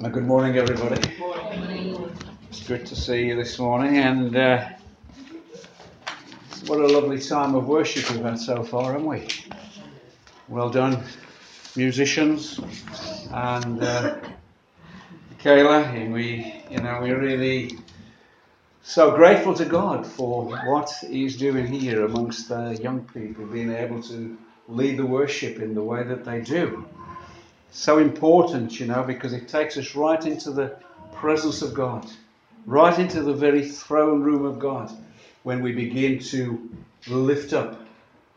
Good morning, everybody. Morning. It's good to see you this morning, and uh, what a lovely time of worship we've had so far, haven't we? Well done, musicians, and uh, Kayla. And we, you know, we're really so grateful to God for what He's doing here amongst the young people, being able to lead the worship in the way that they do so important, you know, because it takes us right into the presence of God, right into the very throne room of God when we begin to lift up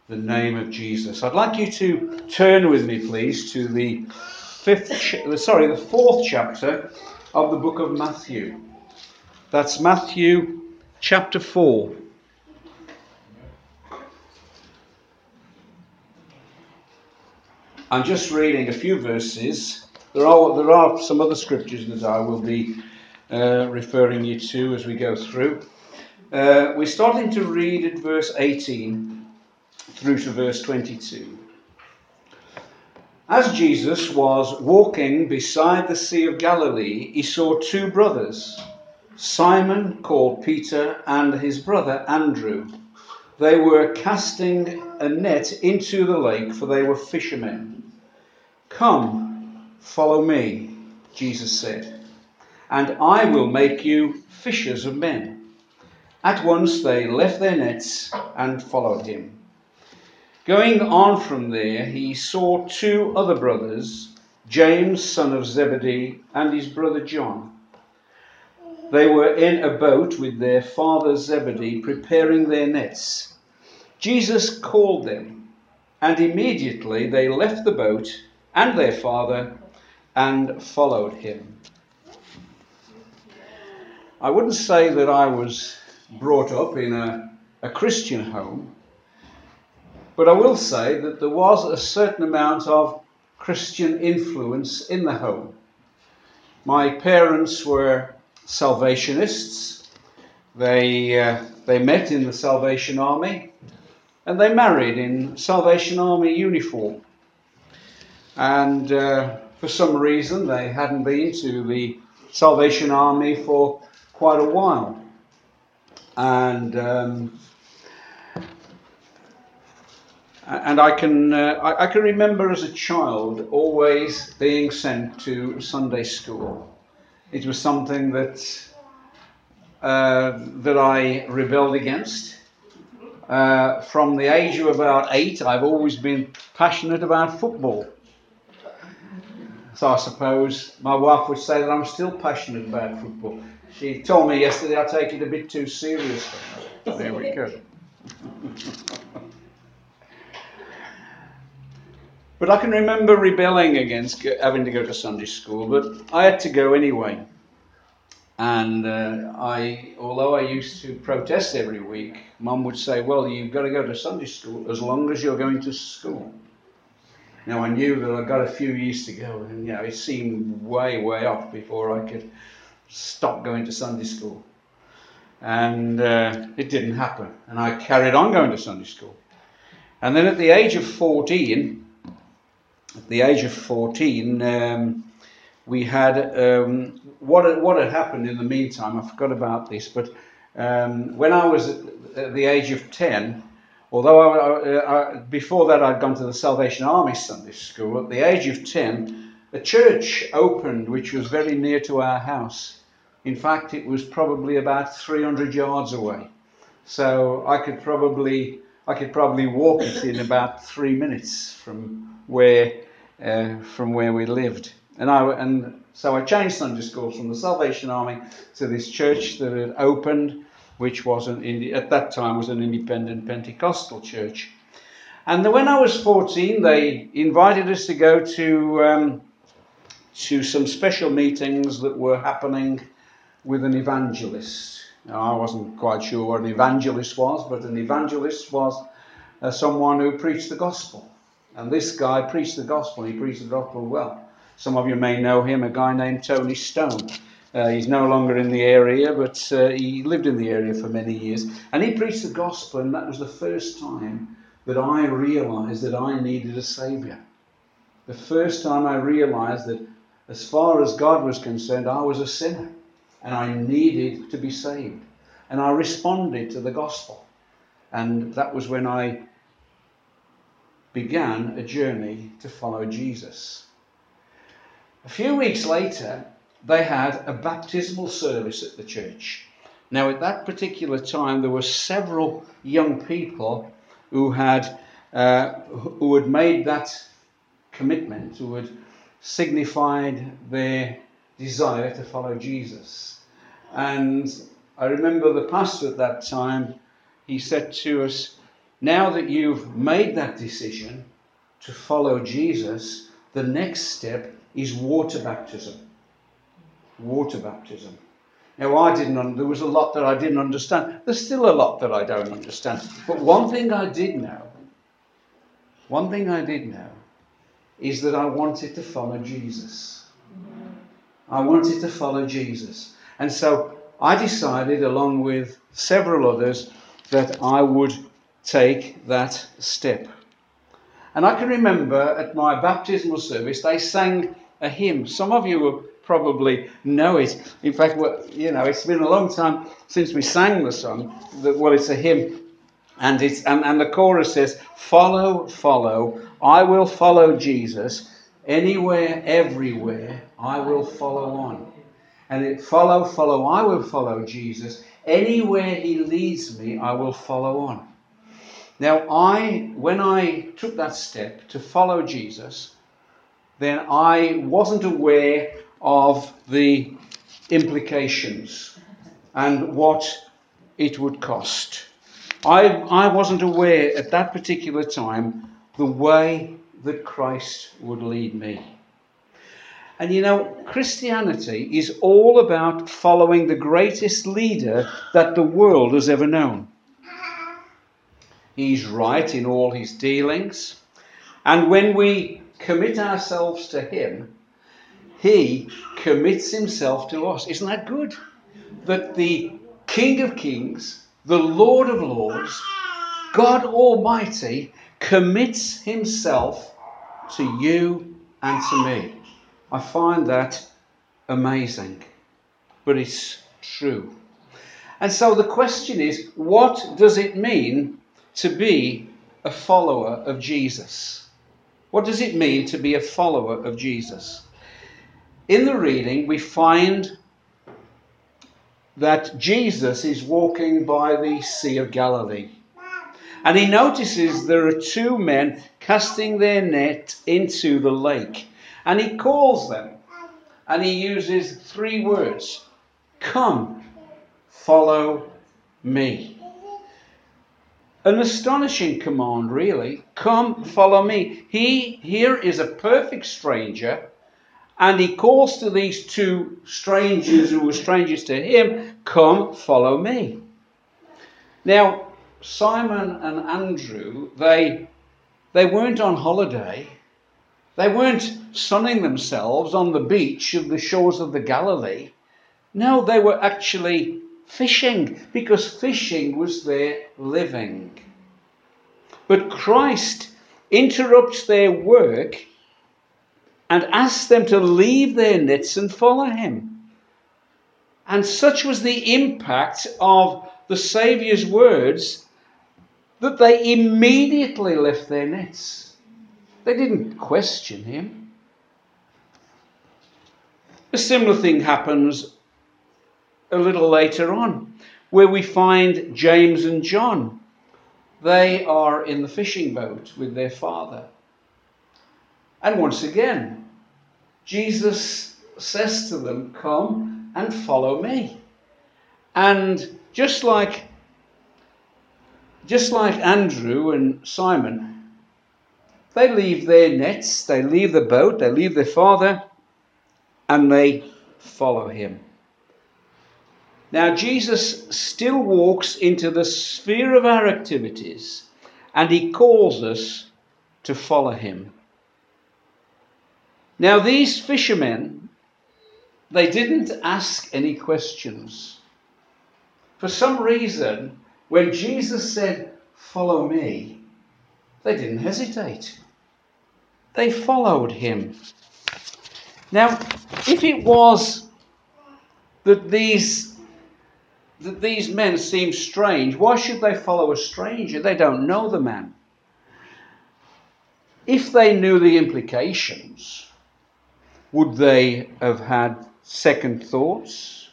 the name of Jesus. I'd like you to turn with me, please, to the fifth, uh, sorry, the fourth chapter of the book of Matthew. That's Matthew chapter 4. I'm just reading a few verses. There are, there are some other scriptures that I will be uh, referring you to as we go through. Uh, we're starting to read at verse 18 through to verse 22. As Jesus was walking beside the Sea of Galilee, he saw two brothers, Simon called Peter and his brother Andrew. They were casting a net into the lake, for they were fishermen. Come, follow me, Jesus said, and I will make you fishers of men. At once they left their nets and followed him. Going on from there, he saw two other brothers, James, son of Zebedee, and his brother John. They were in a boat with their father Zebedee, preparing their nets. Jesus called them, and immediately they left the boat and their father and followed him. I wouldn't say that I was brought up in a, a Christian home, but I will say that there was a certain amount of Christian influence in the home. My parents were Salvationists. They, uh, they met in the Salvation Army and they married in Salvation Army uniform and uh, for some reason they hadn't been to the Salvation Army for quite a while. And um, and I can uh, I, I, can remember as a child always being sent to Sunday school. It was something that uh, that I rebelled against. Uh, from the age of about eight, I've always been passionate about football. So I suppose my wife would say that I'm still passionate about football. She told me yesterday I take it a bit too seriously. There we go. but I can remember rebelling against having to go to Sunday school, but I had to go anyway. And uh, I, although I used to protest every week, Mum would say, "Well, you've got to go to Sunday school as long as you're going to school." Now I knew that I got a few years to go, and you know it seemed way, way off before I could stop going to Sunday school. And uh, it didn't happen, and I carried on going to Sunday school. And then at the age of 14, at the age of 14, um, we had um, what what had happened in the meantime. I forgot about this, but um, when I was at the age of 10, Although I, I, before that I'd gone to the Salvation Army Sunday School, at the age of 10, a church opened which was very near to our house. In fact, it was probably about 300 yards away. So I could probably I could probably walk it in about three minutes from where uh, from where we lived. And I and so I changed Sunday schools from the Salvation Army to this church that had opened which was an, at that time was an independent Pentecostal church. And when I was 14, they invited us to go to um, to some special meetings that were happening with an evangelist. Now, I wasn't quite sure what an evangelist was, but an evangelist was uh, someone who preached the gospel. And this guy preached the gospel. He preached the gospel well. Some of you may know him, a guy named Tony Stone. Uh, he's no longer in the area, but uh, he lived in the area for many years. And he preached the gospel, and that was the first time that I realized that I needed a savior. The first time I realized that As far as God was concerned, I was a sinner and I needed to be saved. And I responded to the gospel. And that was when I began a journey to follow Jesus. A few weeks later, they had a baptismal service at the church. Now, at that particular time, there were several young people who had uh, who had made that commitment, who had signified their desire to follow Jesus. And I remember the pastor at that time, he said to us, Now that you've made that decision to follow Jesus, the next step is water baptism. Water baptism. Now, I didn't, there was a lot that I didn't understand. There's still a lot that I don't understand. But one thing I did know, one thing I did know, is that I wanted to follow Jesus. I wanted to follow Jesus. And so I decided, along with several others, that I would take that step. And I can remember at my baptismal service, they sang a hymn. Some of you will probably know it. In fact, you know, it's been a long time since we sang the song. That, Well, it's a hymn. And, it's, and, and the chorus says, Follow, follow, I will follow Jesus. Anywhere, everywhere, I will follow on. And it, follow, follow, I will follow Jesus. Anywhere he leads me, I will follow on. Now, I, when I took that step to follow Jesus, then I wasn't aware of the implications and what it would cost. I, I wasn't aware at that particular time the way that Christ would lead me. And you know, Christianity is all about following the greatest leader that the world has ever known. He's right in all his dealings. And when we commit ourselves to him, he commits himself to us. Isn't that good? That the King of Kings, the Lord of Lords, God Almighty commits himself to you and to me. I find that amazing, but it's true. And so the question is what does it mean to be a follower of Jesus? What does it mean to be a follower of Jesus? In the reading, we find that Jesus is walking by the Sea of Galilee. And he notices there are two men casting their net into the lake. And he calls them. And he uses three words Come, follow me. An astonishing command, really. Come, follow me. He here is a perfect stranger, and he calls to these two strangers who were strangers to him, Come, follow me. Now, Simon and Andrew, they, they weren't on holiday. They weren't sunning themselves on the beach of the shores of the Galilee. No, they were actually fishing because fishing was their living. But Christ interrupts their work and asked them to leave their nets and follow him. And such was the impact of the Saviour's words that they immediately left their nets. They didn't question him. A similar thing happens a little later on, where we find James and John. They are in the fishing boat with their father. And once again, Jesus says to them, Come and follow me. And just like just like Andrew and Simon, they leave their nets, they leave the boat, they leave their father, and they follow him. Now, Jesus still walks into the sphere of our activities and he calls us to follow him. Now, these fishermen, they didn't ask any questions. For some reason, when Jesus said, Follow me, they didn't hesitate. They followed him. Now, if it was that these that these men seem strange, why should they follow a stranger? They don't know the man. If they knew the implications, would they have had second thoughts?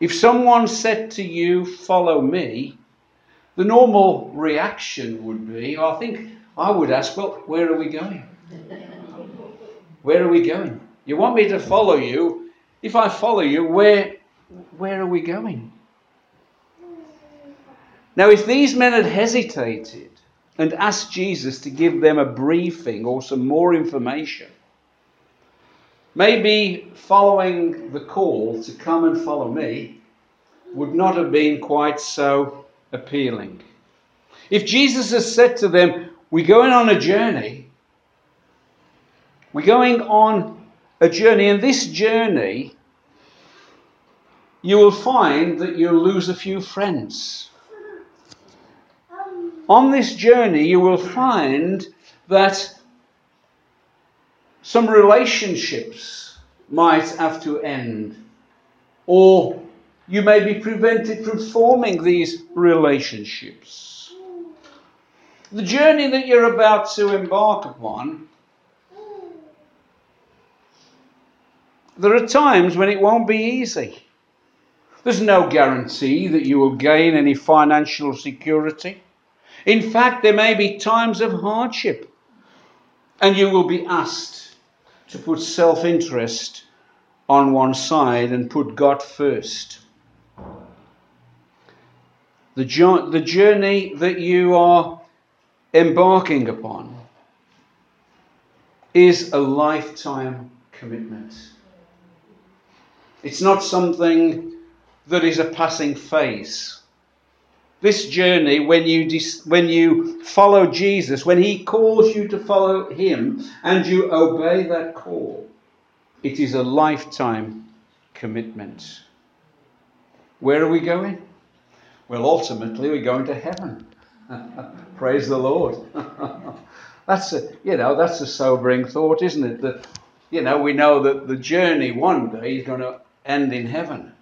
If someone said to you, Follow me, the normal reaction would be, I think I would ask, Well, where are we going? Where are we going? You want me to follow you? If I follow you, where, where are we going? Now, if these men had hesitated and asked Jesus to give them a briefing or some more information, maybe following the call to come and follow me would not have been quite so appealing. If Jesus has said to them, We're going on a journey, we're going on a journey, and this journey, you will find that you'll lose a few friends. On this journey, you will find that some relationships might have to end, or you may be prevented from forming these relationships. The journey that you're about to embark upon There are times when it won't be easy. There's no guarantee that you will gain any financial security. In fact, there may be times of hardship, and you will be asked to put self interest on one side and put God first. The, jo- the journey that you are embarking upon is a lifetime commitment. It's not something that is a passing phase. This journey, when you, when you follow Jesus, when He calls you to follow Him and you obey that call, it is a lifetime commitment. Where are we going? Well, ultimately, we're going to heaven. Praise the Lord. that's a, you know, that's a sobering thought, isn't it? That, you know, we know that the journey one day is going to end in heaven.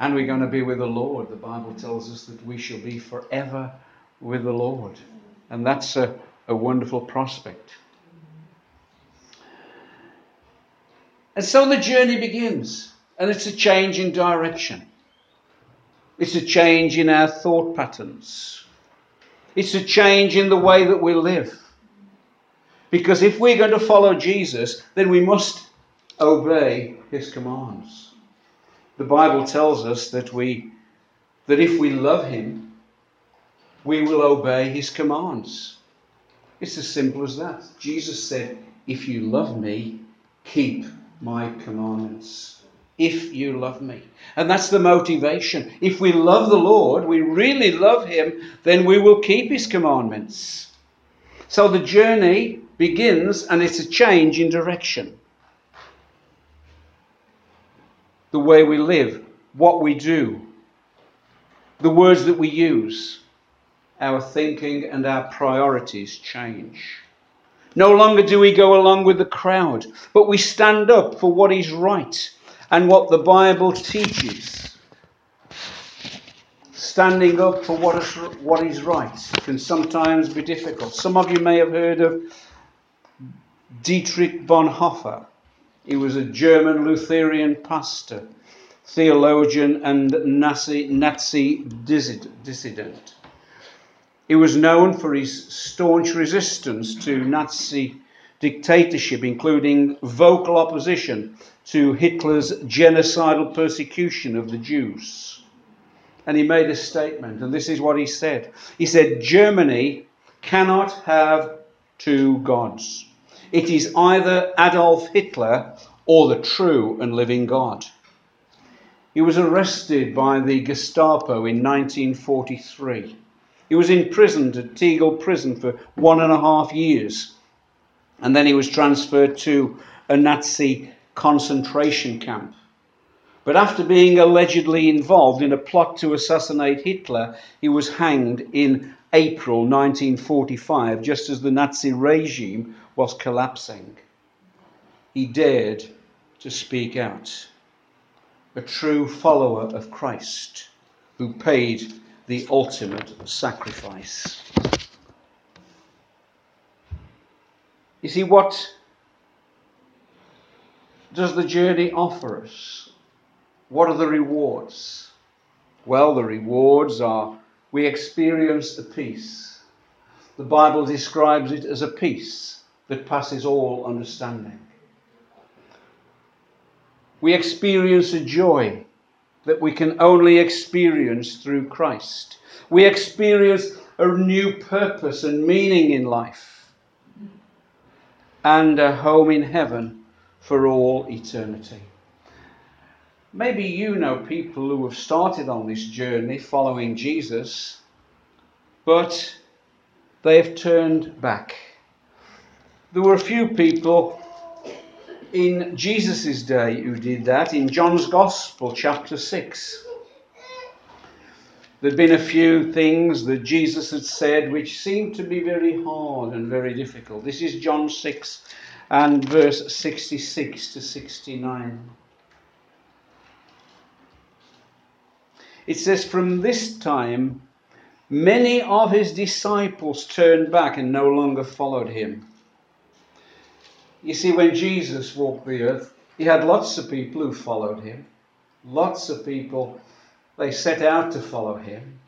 And we're going to be with the Lord. The Bible tells us that we shall be forever with the Lord. And that's a, a wonderful prospect. And so the journey begins. And it's a change in direction. It's a change in our thought patterns. It's a change in the way that we live. Because if we're going to follow Jesus, then we must obey his commands. The Bible tells us that we that if we love him, we will obey his commands. It's as simple as that. Jesus said, If you love me, keep my commandments. If you love me. And that's the motivation. If we love the Lord, we really love him, then we will keep his commandments. So the journey begins and it's a change in direction. The way we live, what we do, the words that we use, our thinking and our priorities change. No longer do we go along with the crowd, but we stand up for what is right and what the Bible teaches. Standing up for what is, what is right can sometimes be difficult. Some of you may have heard of Dietrich Bonhoeffer. He was a German Lutheran pastor, theologian, and Nazi, Nazi dissident. He was known for his staunch resistance to Nazi dictatorship, including vocal opposition to Hitler's genocidal persecution of the Jews. And he made a statement, and this is what he said. He said, Germany cannot have two gods. It is either Adolf Hitler or the true and living God. He was arrested by the Gestapo in 1943. He was imprisoned at Tegel prison for one and a half years. And then he was transferred to a Nazi concentration camp. But after being allegedly involved in a plot to assassinate Hitler, he was hanged in April 1945, just as the Nazi regime was collapsing. he dared to speak out. A true follower of Christ who paid the ultimate sacrifice. You see, what does the journey offer us? What are the rewards? Well, the rewards are we experience a peace. The Bible describes it as a peace that passes all understanding. We experience a joy that we can only experience through Christ. We experience a new purpose and meaning in life and a home in heaven for all eternity. Maybe you know people who have started on this journey following Jesus, but they have turned back. There were a few people in Jesus' day who did that in John's Gospel, chapter 6. There'd been a few things that Jesus had said which seemed to be very hard and very difficult. This is John 6 and verse 66 to 69. It says, From this time, many of his disciples turned back and no longer followed him. You see, when Jesus walked the earth, he had lots of people who followed him. Lots of people, they set out to follow him.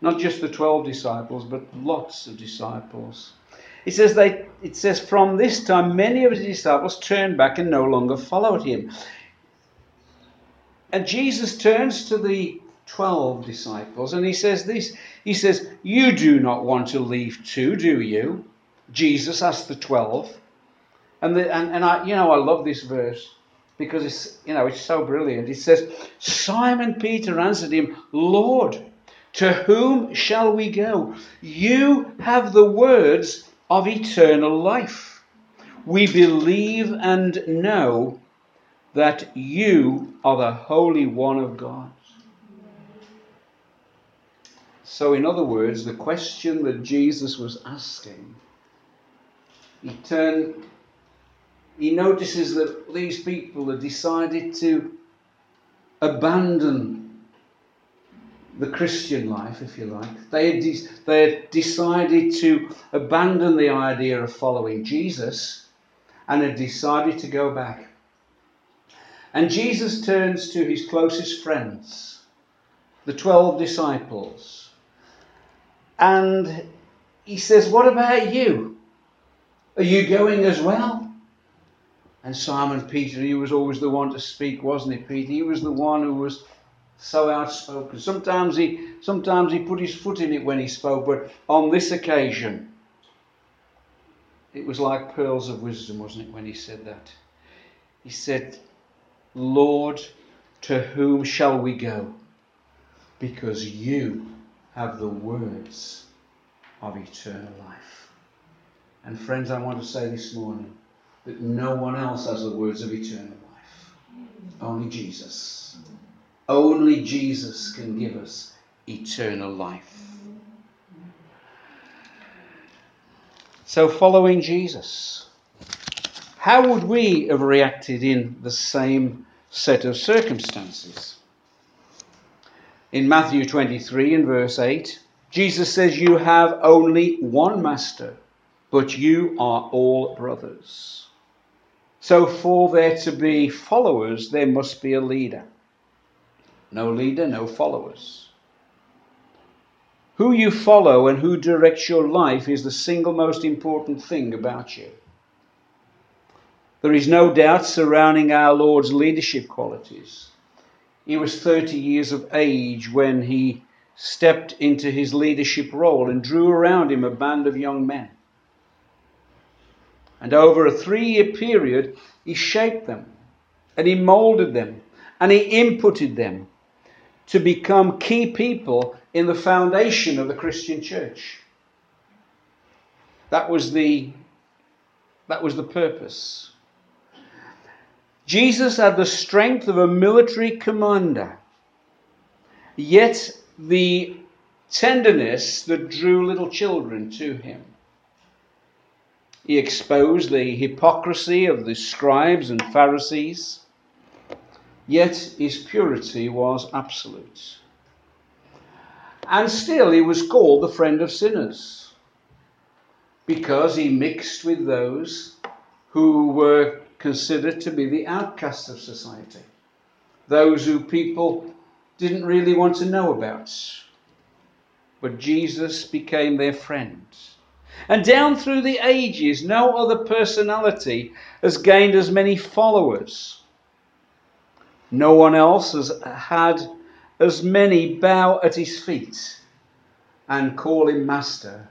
Not just the 12 disciples, but lots of disciples. It says, they, it says, from this time, many of his disciples turned back and no longer followed him. And Jesus turns to the 12 disciples and he says this He says, You do not want to leave too, do you? Jesus asked the 12. And, the, and, and I, you know, I love this verse because it's, you know, it's so brilliant. It says, Simon Peter answered him, Lord, to whom shall we go? You have the words of eternal life. We believe and know that you are the Holy One of God. So, in other words, the question that Jesus was asking, he turned, he notices that these people had decided to abandon the Christian life, if you like. They had, de- they had decided to abandon the idea of following Jesus and had decided to go back and Jesus turns to his closest friends, the 12 disciples, and he says, What about you? Are you going as well? And Simon Peter, he was always the one to speak, wasn't he, Peter? He was the one who was so outspoken. Sometimes he sometimes he put his foot in it when he spoke, but on this occasion it was like pearls of wisdom, wasn't it, when he said that? He said, Lord, to whom shall we go? Because you have the words of eternal life. And friends, I want to say this morning that no one else has the words of eternal life. Only Jesus. Only Jesus can give us eternal life. So, following Jesus, how would we have reacted in the same set of circumstances. In Matthew 23 and verse 8, Jesus says, You have only one master, but you are all brothers. So, for there to be followers, there must be a leader. No leader, no followers. Who you follow and who directs your life is the single most important thing about you. There is no doubt surrounding our Lord's leadership qualities. He was 30 years of age when he stepped into his leadership role and drew around him a band of young men. And over a three year period, he shaped them and he molded them and he inputted them to become key people in the foundation of the Christian church. That was the, that was the purpose. Jesus had the strength of a military commander, yet the tenderness that drew little children to him. He exposed the hypocrisy of the scribes and Pharisees, yet his purity was absolute. And still, he was called the friend of sinners because he mixed with those who were considered to be the outcasts of society, those who people didn't really want to know about. But Jesus became their friend. And down through the ages, no other personality has gained as many followers. No one else has had as many bow at his feet and call him Master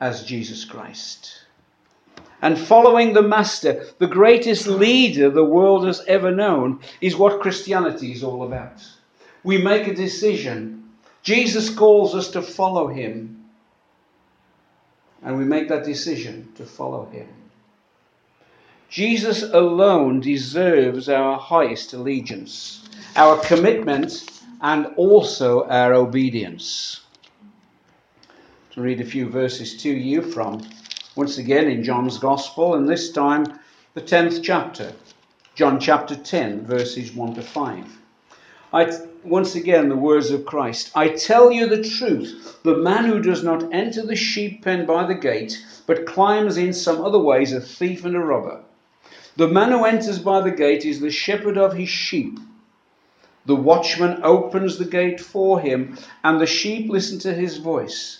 as Jesus Christ. And following the Master, the greatest leader the world has ever known, is what Christianity is all about. We make a decision. Jesus calls us to follow him, and we make that decision to follow him. Jesus alone deserves our highest allegiance, our commitment, and also our obedience. To read a few verses to you from once again in John's Gospel, and this time the 10th chapter, John chapter 10, verses 1 to 5. I, once again, the words of Christ I tell you the truth, the man who does not enter the sheep pen by the gate, but climbs in some other way, is a thief and a robber. The man who enters by the gate is the shepherd of his sheep. The watchman opens the gate for him, and the sheep listen to his voice.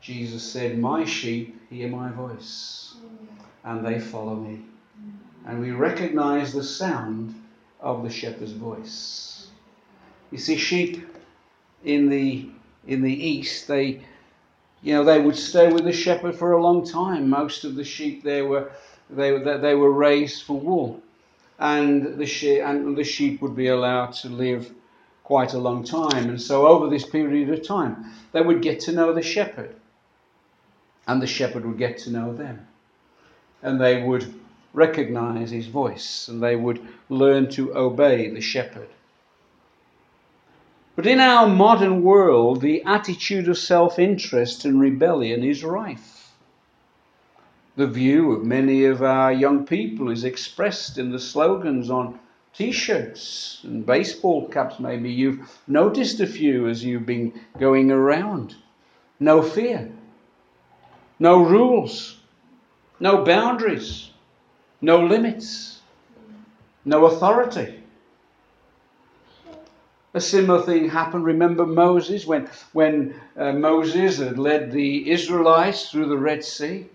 Jesus said, My sheep hear my voice and they follow me. And we recognize the sound of the shepherd's voice. You see, sheep in the in the east, they you know they would stay with the shepherd for a long time. Most of the sheep there were they they were raised for wool, and the sheep and the sheep would be allowed to live quite a long time. And so over this period of time, they would get to know the shepherd, and the shepherd would get to know them and they would recognize his voice and they would learn to obey the shepherd. But in our modern world, the attitude of self interest and rebellion is rife. The view of many of our young people is expressed in the slogans on t shirts and baseball caps. Maybe you've noticed a few as you've been going around. No fear, no rules, no boundaries, no limits, no authority. A similar thing happened. Remember Moses when, when uh, Moses had led the Israelites through the Red Sea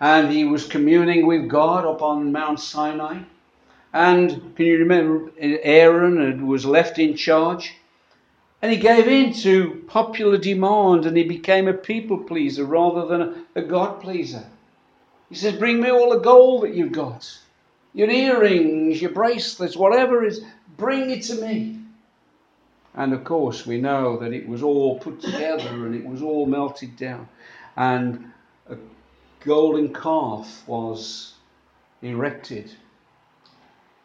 and he was communing with God up on Mount Sinai. And can you remember Aaron was left in charge? And he gave in to popular demand and he became a people pleaser rather than a God pleaser. He says, Bring me all the gold that you've got, your earrings, your bracelets, whatever is, bring it to me. And of course, we know that it was all put together and it was all melted down. And a golden calf was erected.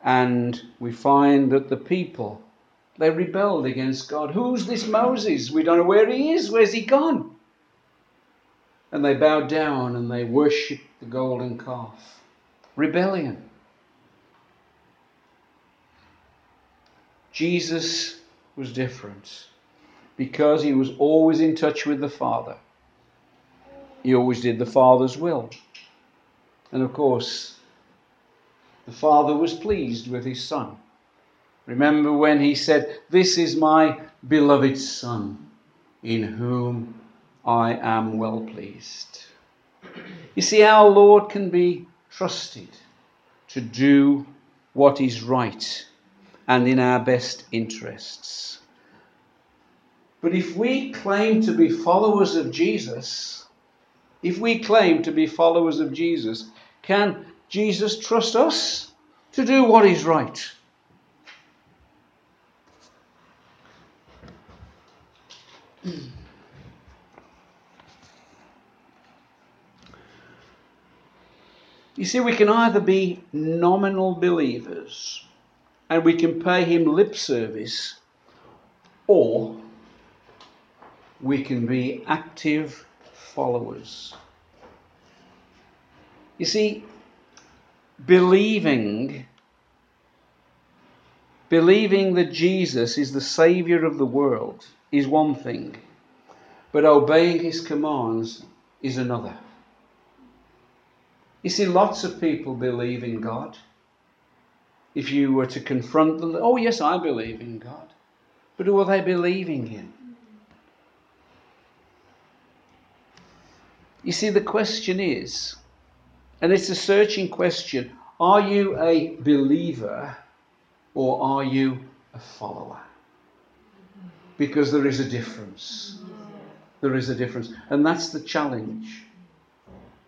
And we find that the people, they rebelled against God. Who's this Moses? We don't know where he is. Where's he gone? And they bowed down and they worshipped the golden calf. Rebellion. Jesus was different because he was always in touch with the Father. He always did the Father's will. And of course, the Father was pleased with his Son. Remember when he said, This is my beloved Son, in whom I am well pleased. You see, our Lord can be trusted to do what is right and in our best interests. But if we claim to be followers of Jesus, if we claim to be followers of Jesus, can Jesus trust us to do what is right. You see, we can either be nominal believers and we can pay him lip service, or we can be active followers. You see, believing believing that Jesus is the savior of the world is one thing, but obeying his commands is another. You see, lots of people believe in God. If you were to confront them, oh, yes, I believe in God. But are they believing in? You see, the question is, and it's a searching question are you a believer or are you a follower? Because there is a difference. There is a difference. And that's the challenge.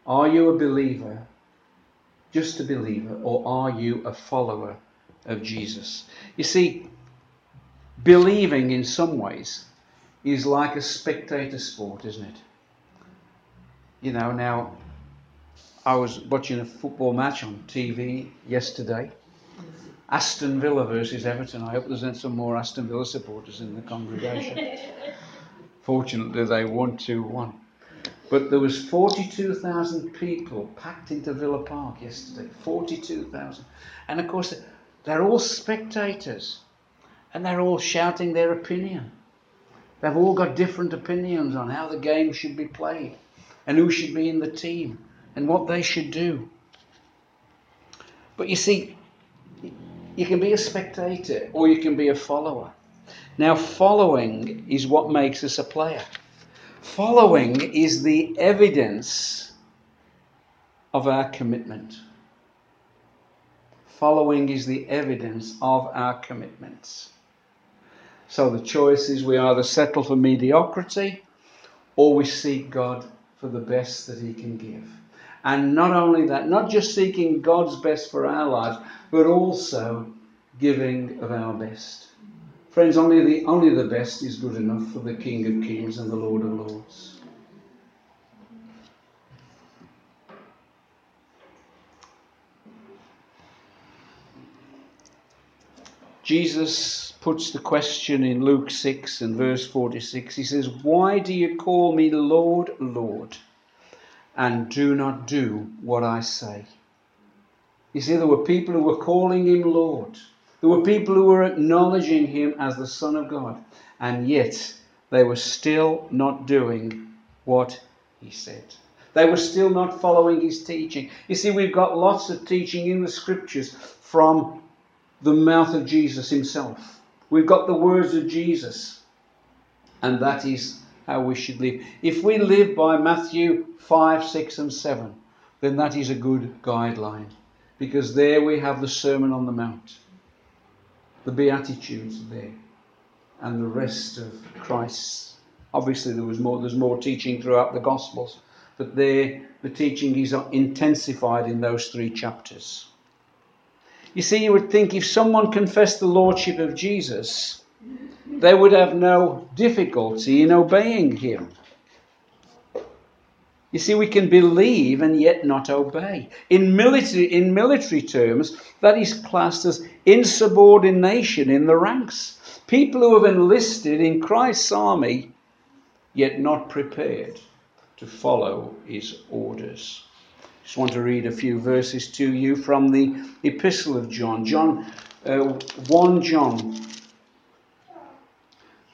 Are you a believer, just a believer, or are you a follower of Jesus? You see, believing in some ways is like a spectator sport, isn't it? You know, now I was watching a football match on TV yesterday. Aston Villa versus Everton. I hope there's some more Aston Villa supporters in the congregation. Fortunately, they won 2 1. But there was 42,000 people packed into Villa Park yesterday. 42,000. And of course, they're all spectators. And they're all shouting their opinion. They've all got different opinions on how the game should be played and who should be in the team and what they should do. But you see, you can be a spectator or you can be a follower. Now, following is what makes us a player. Following is the evidence of our commitment. Following is the evidence of our commitments. So the choice is we either settle for mediocrity or we seek God for the best that He can give. And not only that, not just seeking God's best for our lives, but also giving of our best. Friends, only the, only the best is good enough for the King of Kings and the Lord of Lords. Jesus puts the question in Luke 6 and verse 46. He says, Why do you call me Lord, Lord, and do not do what I say? You see, there were people who were calling him Lord. There were people who were acknowledging him as the Son of God, and yet they were still not doing what he said. They were still not following his teaching. You see, we've got lots of teaching in the scriptures from the mouth of Jesus himself. We've got the words of Jesus, and that is how we should live. If we live by Matthew 5, 6, and 7, then that is a good guideline because there we have the Sermon on the Mount the Beatitudes there and the rest of Christ's. Obviously, there was more. There's more teaching throughout the Gospels, but there the teaching is intensified in those three chapters. You see, you would think if someone confessed the lordship of Jesus, they would have no difficulty in obeying him. You see, we can believe and yet not obey. In military, in military terms, that is classed as insubordination in the ranks. People who have enlisted in Christ's army, yet not prepared to follow his orders. Just want to read a few verses to you from the Epistle of John. John, uh, 1 John.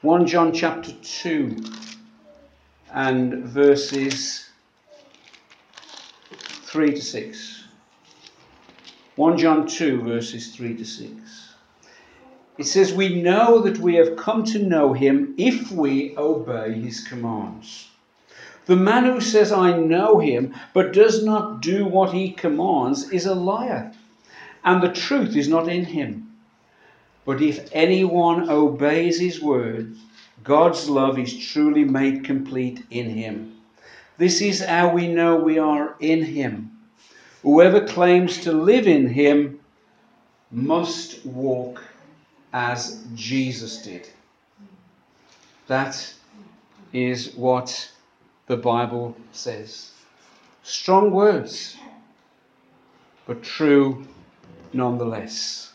1 John chapter 2 and verses 3 to 6. 1 John 2, verses 3 to 6. It says, We know that we have come to know him if we obey his commands. The man who says, I know him, but does not do what he commands, is a liar, and the truth is not in him. But if anyone obeys his word, God's love is truly made complete in him. This is how we know we are in Him. Whoever claims to live in Him must walk as Jesus did. That is what the Bible says. Strong words, but true nonetheless.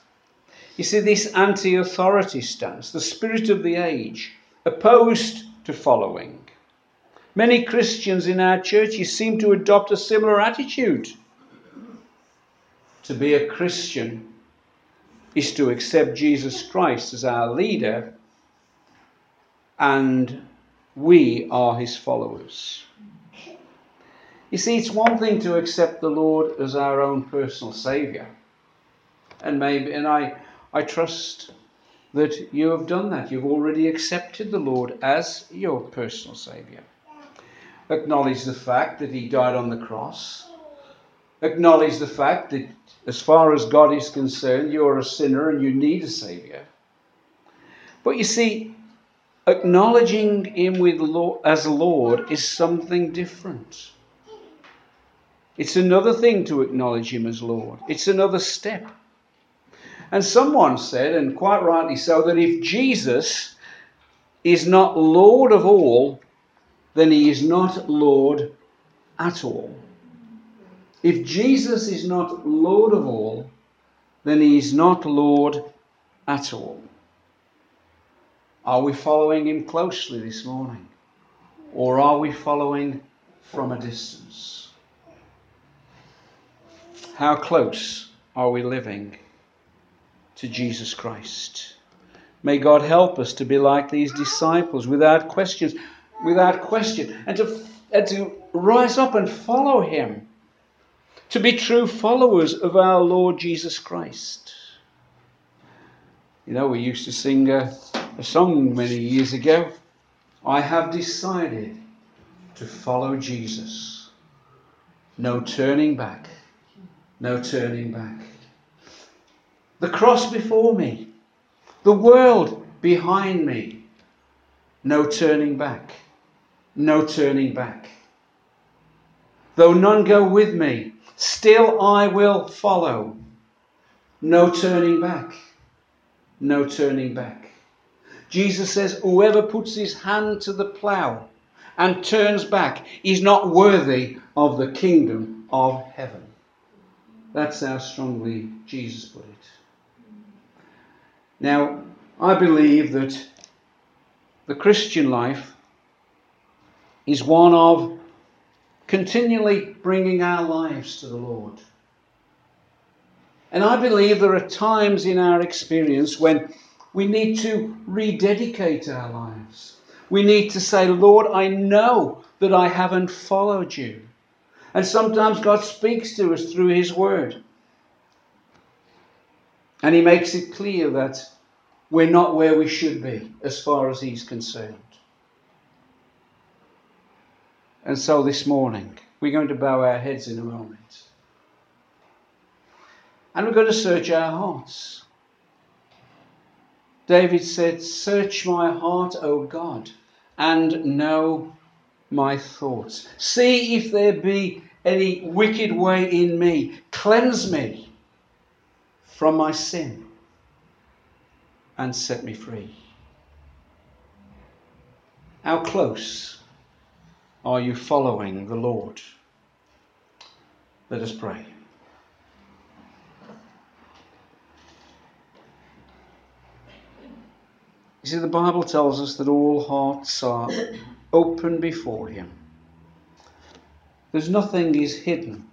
You see, this anti authority stance, the spirit of the age, opposed to following. Many Christians in our churches seem to adopt a similar attitude. To be a Christian is to accept Jesus Christ as our leader, and we are his followers. You see, it's one thing to accept the Lord as our own personal Saviour. And maybe, and I, I trust that you have done that. You've already accepted the Lord as your personal Saviour. Acknowledge the fact that He died on the cross. Acknowledge the fact that, as far as God is concerned, you're a sinner and you need a Saviour. But you see, acknowledging Him with Lord, as Lord is something different. It's another thing to acknowledge Him as Lord, it's another step. And someone said, and quite rightly so, that if Jesus is not Lord of all, then he is not Lord at all. If Jesus is not Lord of all, then he is not Lord at all. Are we following him closely this morning? Or are we following from a distance? How close are we living to Jesus Christ? May God help us to be like these disciples without questions, without question, and to, and to rise up and follow him, to be true followers of our Lord Jesus Christ. You know, we used to sing a, a song many years ago I have decided to follow Jesus. No turning back. No turning back. The cross before me, the world behind me. No turning back. No turning back. Though none go with me, still I will follow. No turning back. No turning back. Jesus says, Whoever puts his hand to the plough and turns back is not worthy of the kingdom of heaven. That's how strongly Jesus put it. Now, I believe that the Christian life is one of continually bringing our lives to the Lord. And I believe there are times in our experience when we need to rededicate our lives. We need to say, Lord, I know that I haven't followed you. And sometimes God speaks to us through His Word. And He makes it clear that we're not where we should be as far as He's concerned. And so this morning, we're going to bow our heads in a moment. And we're going to search our hearts. David said, Search my heart, O God, and know my thoughts. See if there be any wicked way in me. Cleanse me from my sin and set me free. How close are you following the Lord? Let us pray. You see, the Bible tells us that all hearts are open before Him. There's nothing is hidden.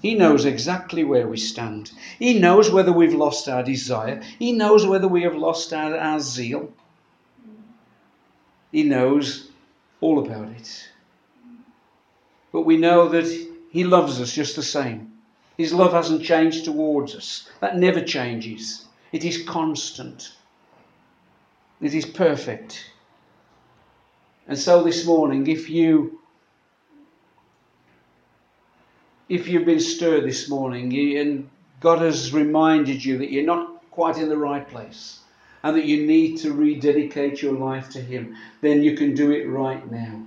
He knows exactly where we stand. He knows whether we've lost our desire. He knows whether we have lost our, our zeal. He knows all about it. But we know that He loves us just the same. His love hasn't changed towards us. That never changes. It is constant. It is perfect. And so this morning, if you if you've been stirred this morning and God has reminded you that you're not quite in the right place and that you need to rededicate your life to Him, then you can do it right now.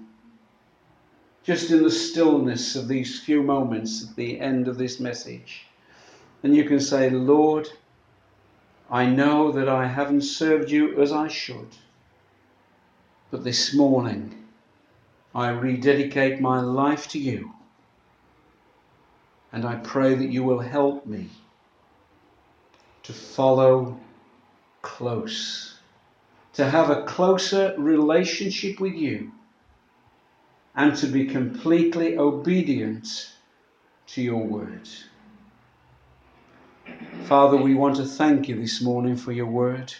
Just in the stillness of these few moments at the end of this message. And you can say, Lord, I know that I haven't served you as I should. But this morning, I rededicate my life to you. And I pray that you will help me to follow close, to have a closer relationship with you, and to be completely obedient to your word. Father, we want to thank you this morning for your word.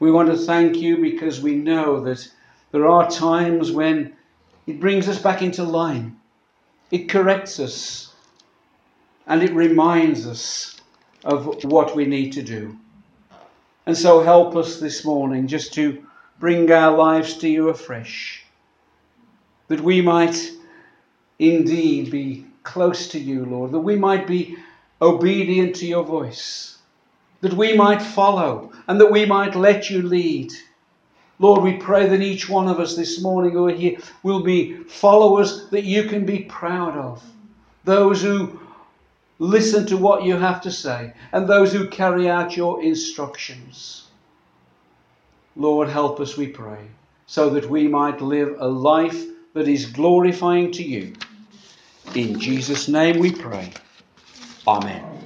We want to thank you because we know that there are times when it brings us back into line, it corrects us, and it reminds us of what we need to do. And so help us this morning just to bring our lives to you afresh, that we might indeed be close to you, Lord, that we might be obedient to your voice, that we might follow and that we might let you lead. Lord, we pray that each one of us this morning who are here will be followers that you can be proud of. Those who listen to what you have to say and those who carry out your instructions. Lord, help us, we pray, so that we might live a life that is glorifying to you. In Jesus' name we pray. Amen.